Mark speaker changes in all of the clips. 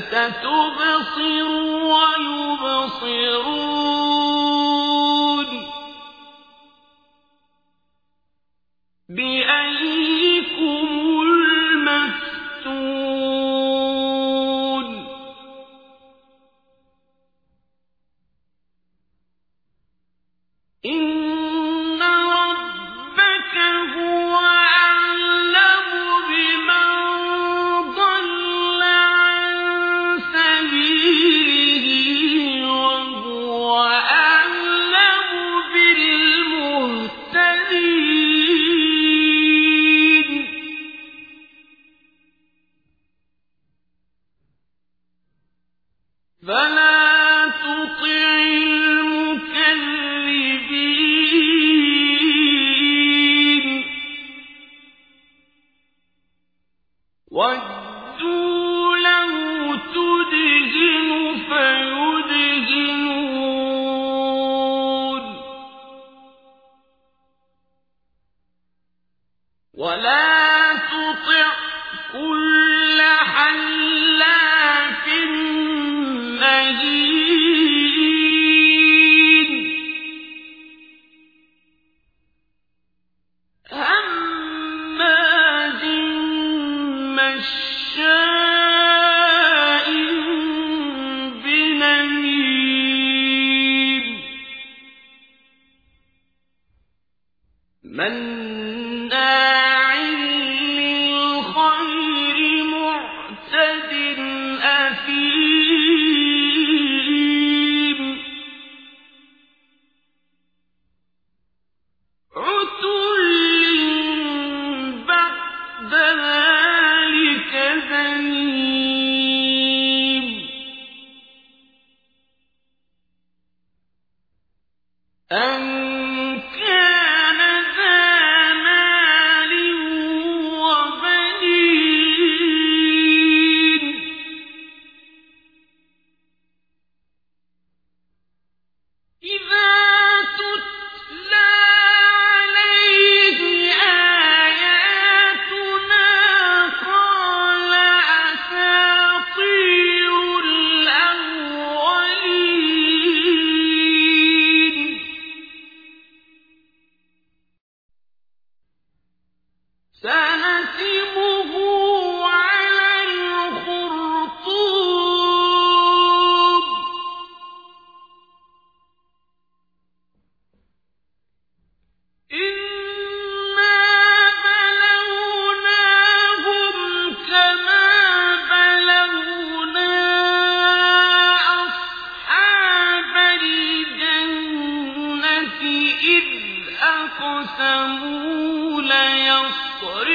Speaker 1: فستبصر ويبصرون فلا تطع مهتد أفيه 我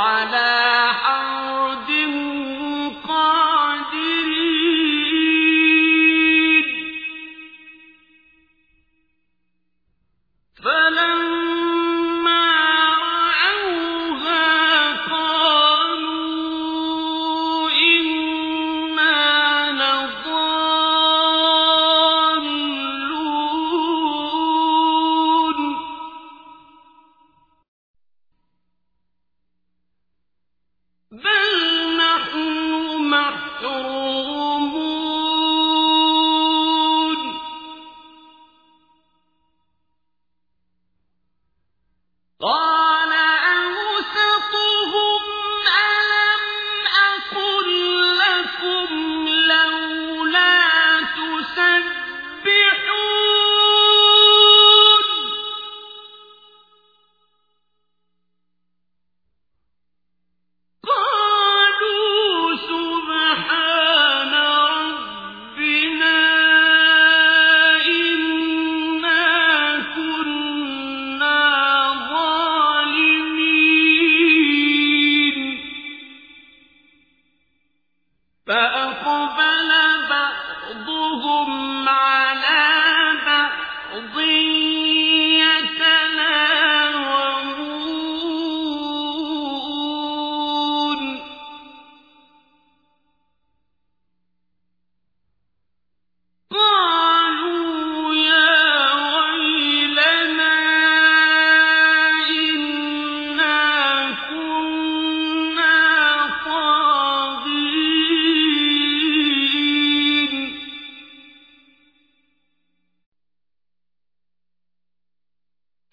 Speaker 1: على محرومون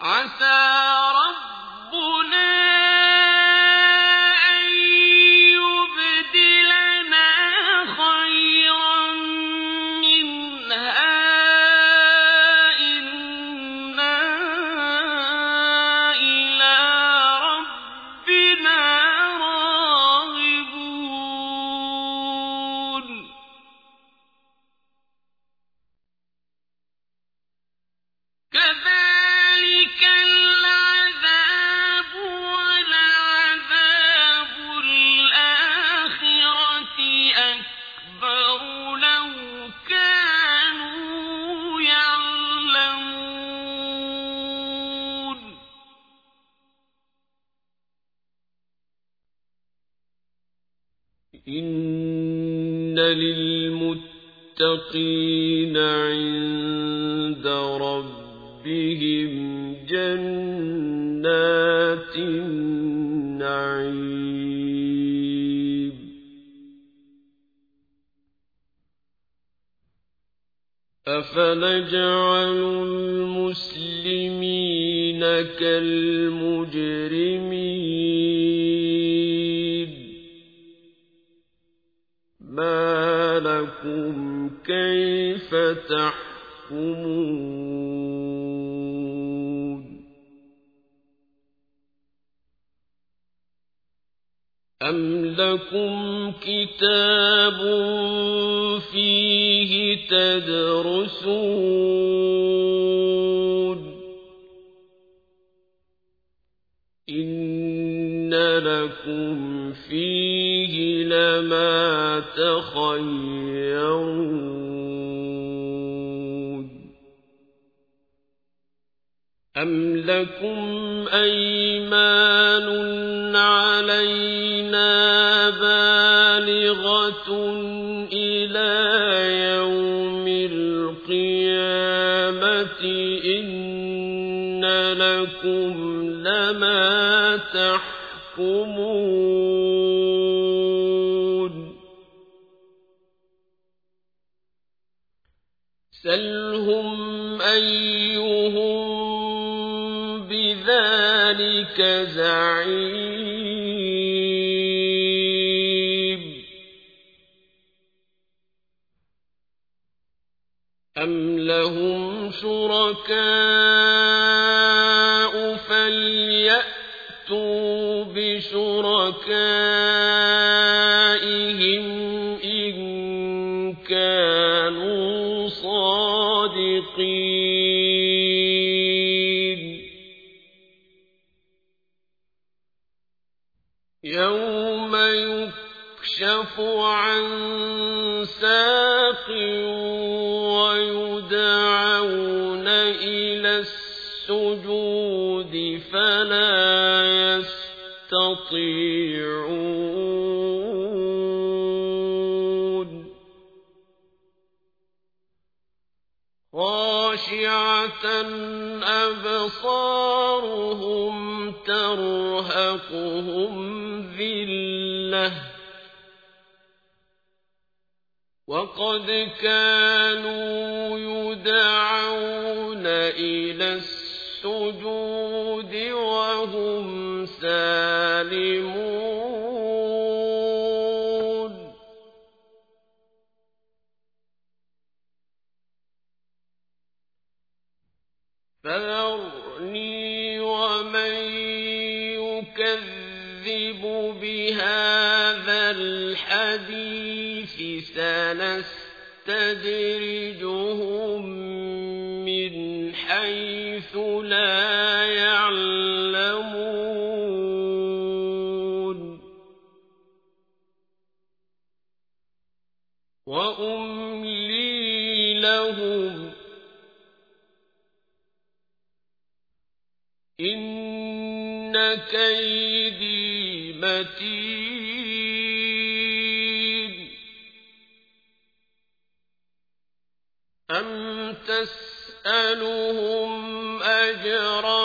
Speaker 1: عسى ربهم جنات النعيم. أفنجعل المسلمين كالمجرمين. ما لكم كيف تحكمون أم لكم كتاب فيه تدرسون؟ إن لكم فيه لما تخيرون. أم لكم أيمان علينا بالغة إلى يوم القيامة إن لكم لما تحكمون سلهم أيهم بذلك زعيم. أم لهم شركاء فليأتوا بشركائهم شركائهم إن كانوا يكشف عن ساق ويدعون إلى السجود فلا يستطيعون. خاشعة أبصارهم ترهقهم ذلة. وقد كانوا يدعون إلى السجود وهم سالمون. سنستدرجهم من حيث لا يعلمون. وأملي لهم إن كيدي متين. تسألهم أجرا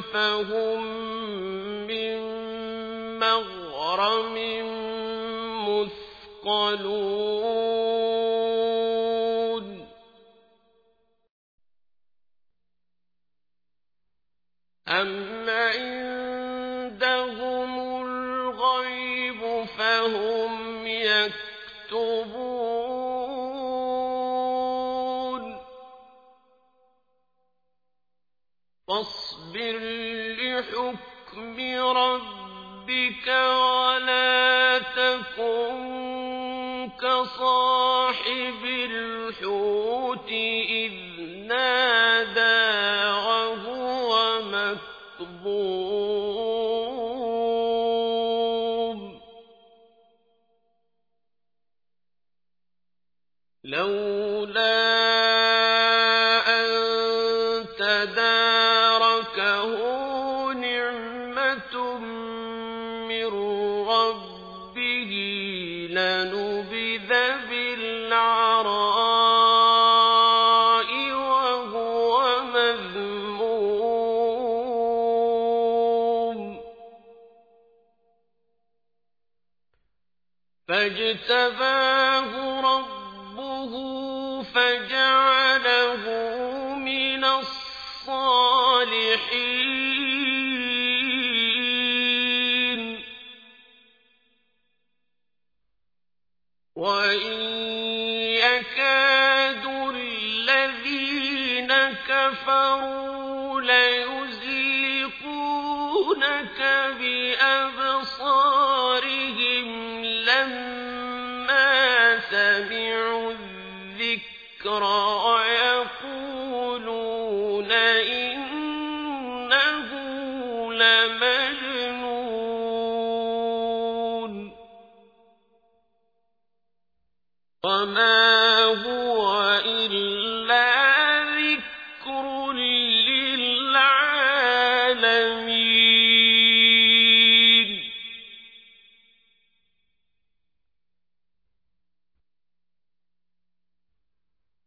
Speaker 1: فهم من مغرم مثقلون. أم لحكم ربك ولا تكن كصاحب الحوت الصالحين ويقولون إنه